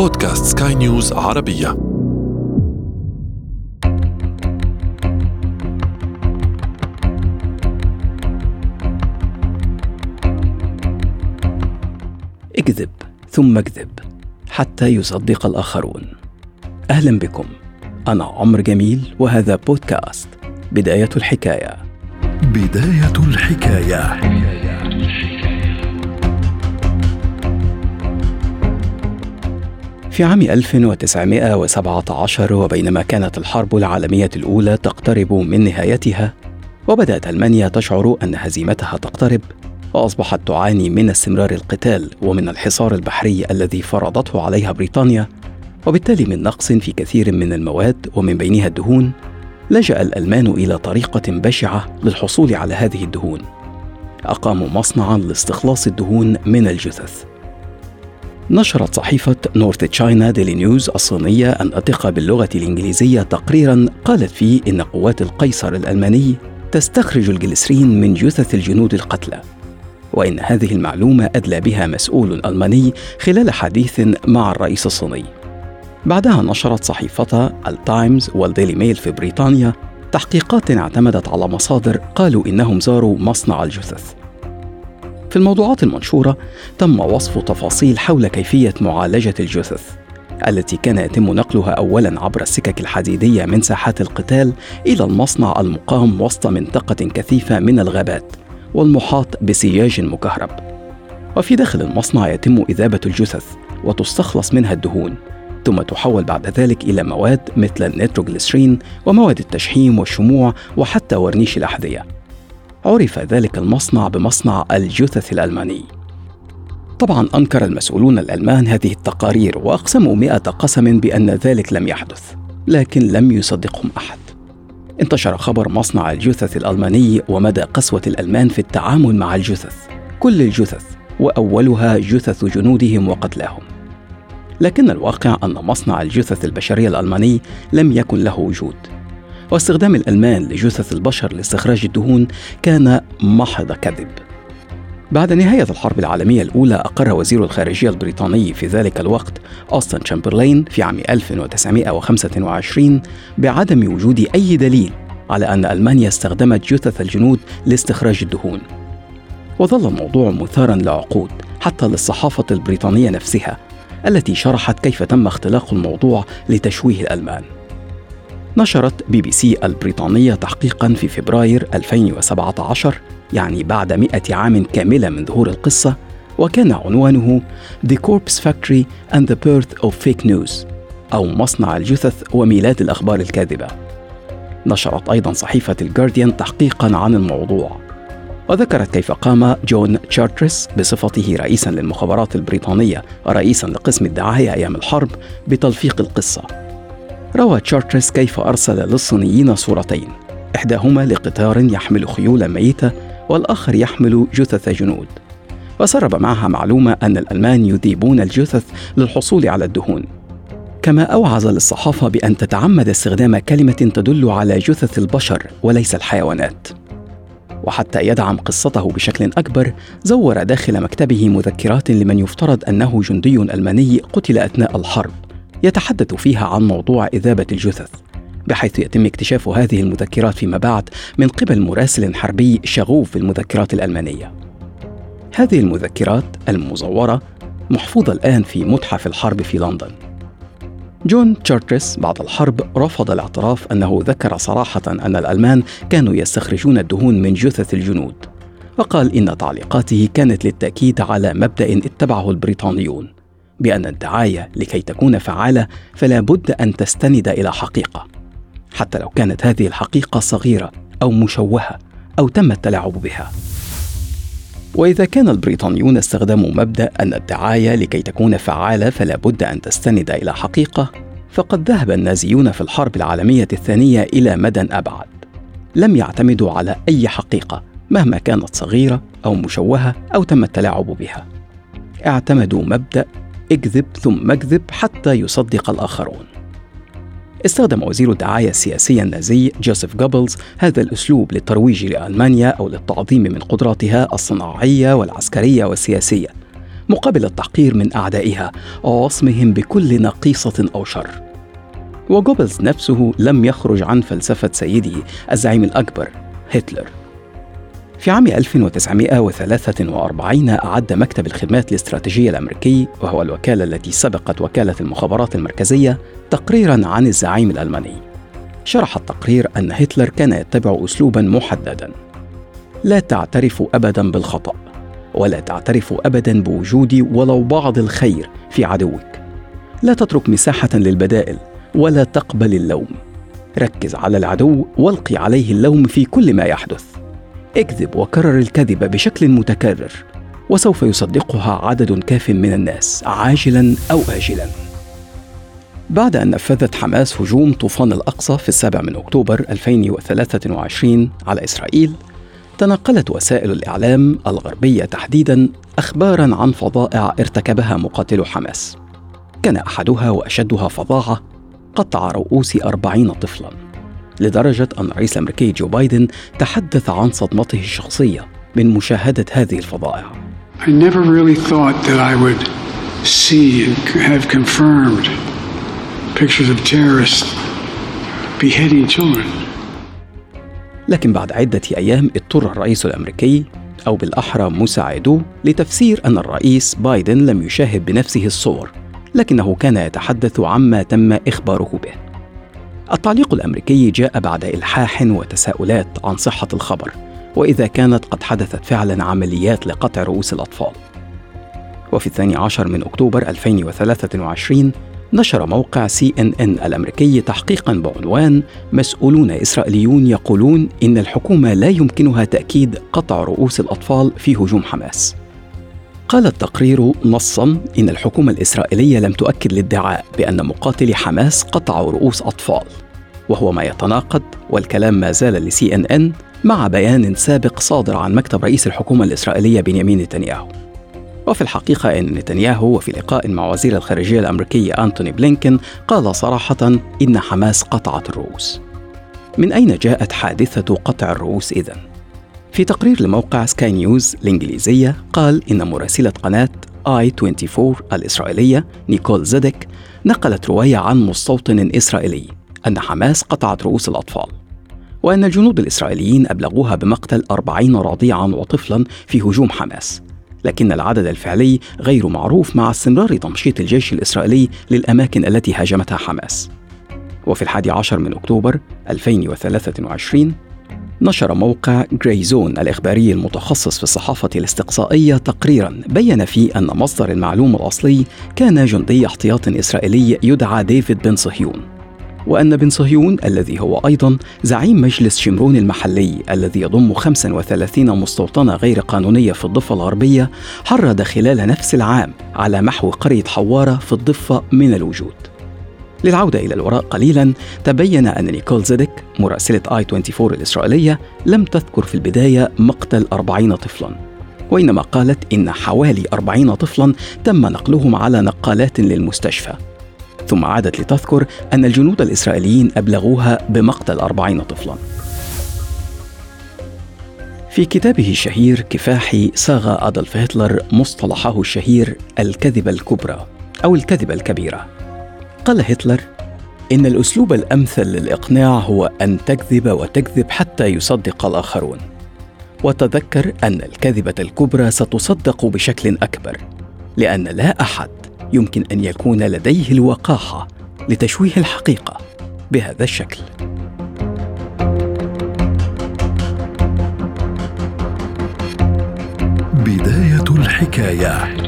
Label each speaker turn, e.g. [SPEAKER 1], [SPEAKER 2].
[SPEAKER 1] بودكاست سكاي نيوز عربية.
[SPEAKER 2] اكذب ثم اكذب حتى يصدق الآخرون. أهلا بكم. أنا عمر جميل وهذا بودكاست بداية الحكاية.
[SPEAKER 1] بداية الحكاية.
[SPEAKER 2] في عام 1917 وبينما كانت الحرب العالمية الأولى تقترب من نهايتها وبدأت ألمانيا تشعر أن هزيمتها تقترب وأصبحت تعاني من استمرار القتال ومن الحصار البحري الذي فرضته عليها بريطانيا وبالتالي من نقص في كثير من المواد ومن بينها الدهون لجأ الألمان إلى طريقة بشعة للحصول على هذه الدهون. أقاموا مصنعا لاستخلاص الدهون من الجثث. نشرت صحيفة نورث تشاينا ديلي نيوز الصينية الناطقة باللغة الإنجليزية تقريرا قالت فيه إن قوات القيصر الألماني تستخرج الجليسرين من جثث الجنود القتلى. وإن هذه المعلومة أدلى بها مسؤول ألماني خلال حديث مع الرئيس الصيني. بعدها نشرت صحيفتا التايمز والديلي ميل في بريطانيا تحقيقات اعتمدت على مصادر قالوا إنهم زاروا مصنع الجثث. في الموضوعات المنشورة تم وصف تفاصيل حول كيفية معالجة الجثث التي كان يتم نقلها اولا عبر السكك الحديدية من ساحات القتال إلى المصنع المقام وسط منطقة كثيفة من الغابات والمحاط بسياج مكهرب. وفي داخل المصنع يتم إذابة الجثث وتستخلص منها الدهون ثم تحول بعد ذلك إلى مواد مثل النيتروجليسرين ومواد التشحيم والشموع وحتى ورنيش الأحذية. عرف ذلك المصنع بمصنع الجثث الألماني. طبعا أنكر المسؤولون الألمان هذه التقارير وأقسموا مئة قسم بأن ذلك لم يحدث لكن لم يصدقهم أحد. انتشر خبر مصنع الجثث الألماني ومدى قسوة الألمان في التعامل مع الجثث كل الجثث وأولها جثث جنودهم وقتلاهم. لكن الواقع أن مصنع الجثث البشرية الألماني لم يكن له وجود. واستخدام الألمان لجثث البشر لاستخراج الدهون كان محض كذب. بعد نهاية الحرب العالمية الأولى أقر وزير الخارجية البريطاني في ذلك الوقت أوستن تشامبرلين في عام 1925 بعدم وجود أي دليل على أن ألمانيا استخدمت جثث الجنود لاستخراج الدهون. وظل الموضوع مثارا لعقود حتى للصحافة البريطانية نفسها التي شرحت كيف تم اختلاق الموضوع لتشويه الألمان. نشرت بي بي سي البريطانية تحقيقا في فبراير 2017 يعني بعد مئة عام كاملة من ظهور القصة وكان عنوانه The Corpse Factory and the Birth of Fake News أو مصنع الجثث وميلاد الأخبار الكاذبة. نشرت أيضا صحيفة الجارديان تحقيقا عن الموضوع. وذكرت كيف قام جون تشارترس بصفته رئيسا للمخابرات البريطانية ورئيسا لقسم الدعاية أيام الحرب بتلفيق القصة. روى تشارترس كيف أرسل للصينيين صورتين. إحداهما لقطار يحمل خيولا ميتة والآخر يحمل جثث جنود. وسرب معها معلومة أن الألمان يذيبون الجثث للحصول على الدهون. كما أوعز للصحافة بأن تتعمد استخدام كلمة تدل على جثث البشر وليس الحيوانات. وحتى يدعم قصته بشكل أكبر زور داخل مكتبه مذكرات لمن يفترض أنه جندي ألماني قتل أثناء الحرب. يتحدث فيها عن موضوع إذابة الجثث بحيث يتم اكتشاف هذه المذكرات فيما بعد من قبل مراسل حربي شغوف بالمذكرات الألمانية. هذه المذكرات المزورة محفوظة الآن في متحف الحرب في لندن. جون تشارترس بعد الحرب رفض الاعتراف أنه ذكر صراحة أن الألمان كانوا يستخرجون الدهون من جثث الجنود وقال إن تعليقاته كانت للتأكيد على مبدأ اتبعه البريطانيون. بأن الدعاية لكي تكون فعالة فلا بد أن تستند إلى حقيقة. حتى لو كانت هذه الحقيقة صغيرة أو مشوهة أو تم التلاعب بها. وإذا كان البريطانيون استخدموا مبدأ أن الدعاية لكي تكون فعالة فلا بد أن تستند إلى حقيقة فقد ذهب النازيون في الحرب العالمية الثانية إلى مدى أبعد. لم يعتمدوا على أي حقيقة مهما كانت صغيرة أو مشوهة أو تم التلاعب بها. اعتمدوا مبدأ اكذب ثم اكذب حتى يصدق الآخرون. استخدم وزير الدعاية السياسية النازي جوزيف جوبلز هذا الأسلوب للترويج لألمانيا أو للتعظيم من قدراتها الصناعية والعسكرية والسياسية مقابل التحقير من أعدائها ووصمهم بكل نقيصة أو شر. وجوبلز نفسه لم يخرج عن فلسفة سيده الزعيم الأكبر هتلر. في عام 1943 أعد مكتب الخدمات الاستراتيجية الأمريكي وهو الوكالة التي سبقت وكالة المخابرات المركزية تقريرا عن الزعيم الألماني. شرح التقرير أن هتلر كان يتبع أسلوبا محددا. لا تعترف أبدا بالخطأ ولا تعترف أبدا بوجود ولو بعض الخير في عدوك. لا تترك مساحة للبدائل ولا تقبل اللوم. ركز على العدو والقي عليه اللوم في كل ما يحدث. اكذب وكرر الكذب بشكل متكرر وسوف يصدقها عدد كاف من الناس عاجلا أو اجلا. بعد أن نفذت حماس هجوم طوفان الأقصى في السابع من أكتوبر 2023 على إسرائيل تناقلت وسائل الإعلام الغربية تحديدا أخبارا عن فظائع ارتكبها مقاتلو حماس. كان أحدها وأشدها فظاعة قطع رؤوس أربعين طفلا. لدرجة أن الرئيس الأمريكي جو بايدن تحدث عن صدمته الشخصية من مشاهدة هذه الفظائع
[SPEAKER 3] I never really thought that I would see and have confirmed pictures of terrorists beheading children.
[SPEAKER 2] لكن بعد عدة أيام اضطر الرئيس الأمريكي أو بالأحرى مساعدوه لتفسير أن الرئيس بايدن لم يشاهد بنفسه الصور لكنه كان يتحدث عما تم إخباره به التعليق الأمريكي جاء بعد إلحاح وتساؤلات عن صحة الخبر وإذا كانت قد حدثت فعلا عمليات لقطع رؤوس الأطفال وفي الثاني عشر من أكتوبر 2023 نشر موقع سي إن إن الأمريكي تحقيقا بعنوان مسؤولون إسرائيليون يقولون إن الحكومة لا يمكنها تأكيد قطع رؤوس الأطفال في هجوم حماس. قال التقرير نصا إن الحكومة الإسرائيلية لم تؤكد الادعاء بأن مقاتلي حماس قطعوا رؤوس أطفال وهو ما يتناقض والكلام ما زال لسي ان ان مع بيان سابق صادر عن مكتب رئيس الحكومة الإسرائيلية بنيامين نتنياهو. وفي الحقيقة أن نتنياهو وفي لقاء مع وزير الخارجية الأمريكي أنتوني بلينكن قال صراحة إن حماس قطعت الرؤوس من أين جاءت حادثة قطع الرؤوس إذن؟ في تقرير لموقع سكاي نيوز الإنجليزية قال إن مراسلة قناة آي 24 الإسرائيلية نيكول زيدك نقلت رواية عن مستوطن إسرائيلي أن حماس قطعت رؤوس الأطفال وأن الجنود الإسرائيليين أبلغوها بمقتل أربعين رضيعا وطفلا في هجوم حماس لكن العدد الفعلي غير معروف مع استمرار تمشيط الجيش الإسرائيلي للأماكن التي هاجمتها حماس. وفي الحادي عشر من أكتوبر 2023 نشر موقع جراي زون الإخباري المتخصص في الصحافة الاستقصائية تقريرا بين فيه أن مصدر المعلومة الأصلي كان جندي احتياط إسرائيلي يدعى ديفيد بن صهيون وأن بن صهيون الذي هو أيضا زعيم مجلس شمرون المحلي الذي يضم 35 مستوطنة غير قانونية في الضفة الغربية حرض خلال نفس العام على محو قرية حوارة في الضفة من الوجود. للعودة إلى الوراء قليلا. تبين أن نيكول زيدك مراسلة آي 24 الإسرائيلية لم تذكر في البداية مقتل 40 طفلا. وإنما قالت إن حوالي 40 طفلا تم نقلهم على نقالات للمستشفى. ثم عادت لتذكر أن الجنود الإسرائيليين أبلغوها بمقتل أربعين طفلا. في كتابه الشهير كفاحي صاغ أدولف هتلر مصطلحه الشهير الكذبة الكبرى أو الكذبة الكبيرة. قال هتلر إن الأسلوب الأمثل للإقناع هو أن تكذب وتكذب حتى يصدق الآخرون. وتذكر أن الكذبة الكبرى ستصدق بشكل أكبر لأن لا أحد يمكن أن يكون لديه الوقاحة لتشويه الحقيقة بهذا الشكل.
[SPEAKER 1] بداية الحكاية.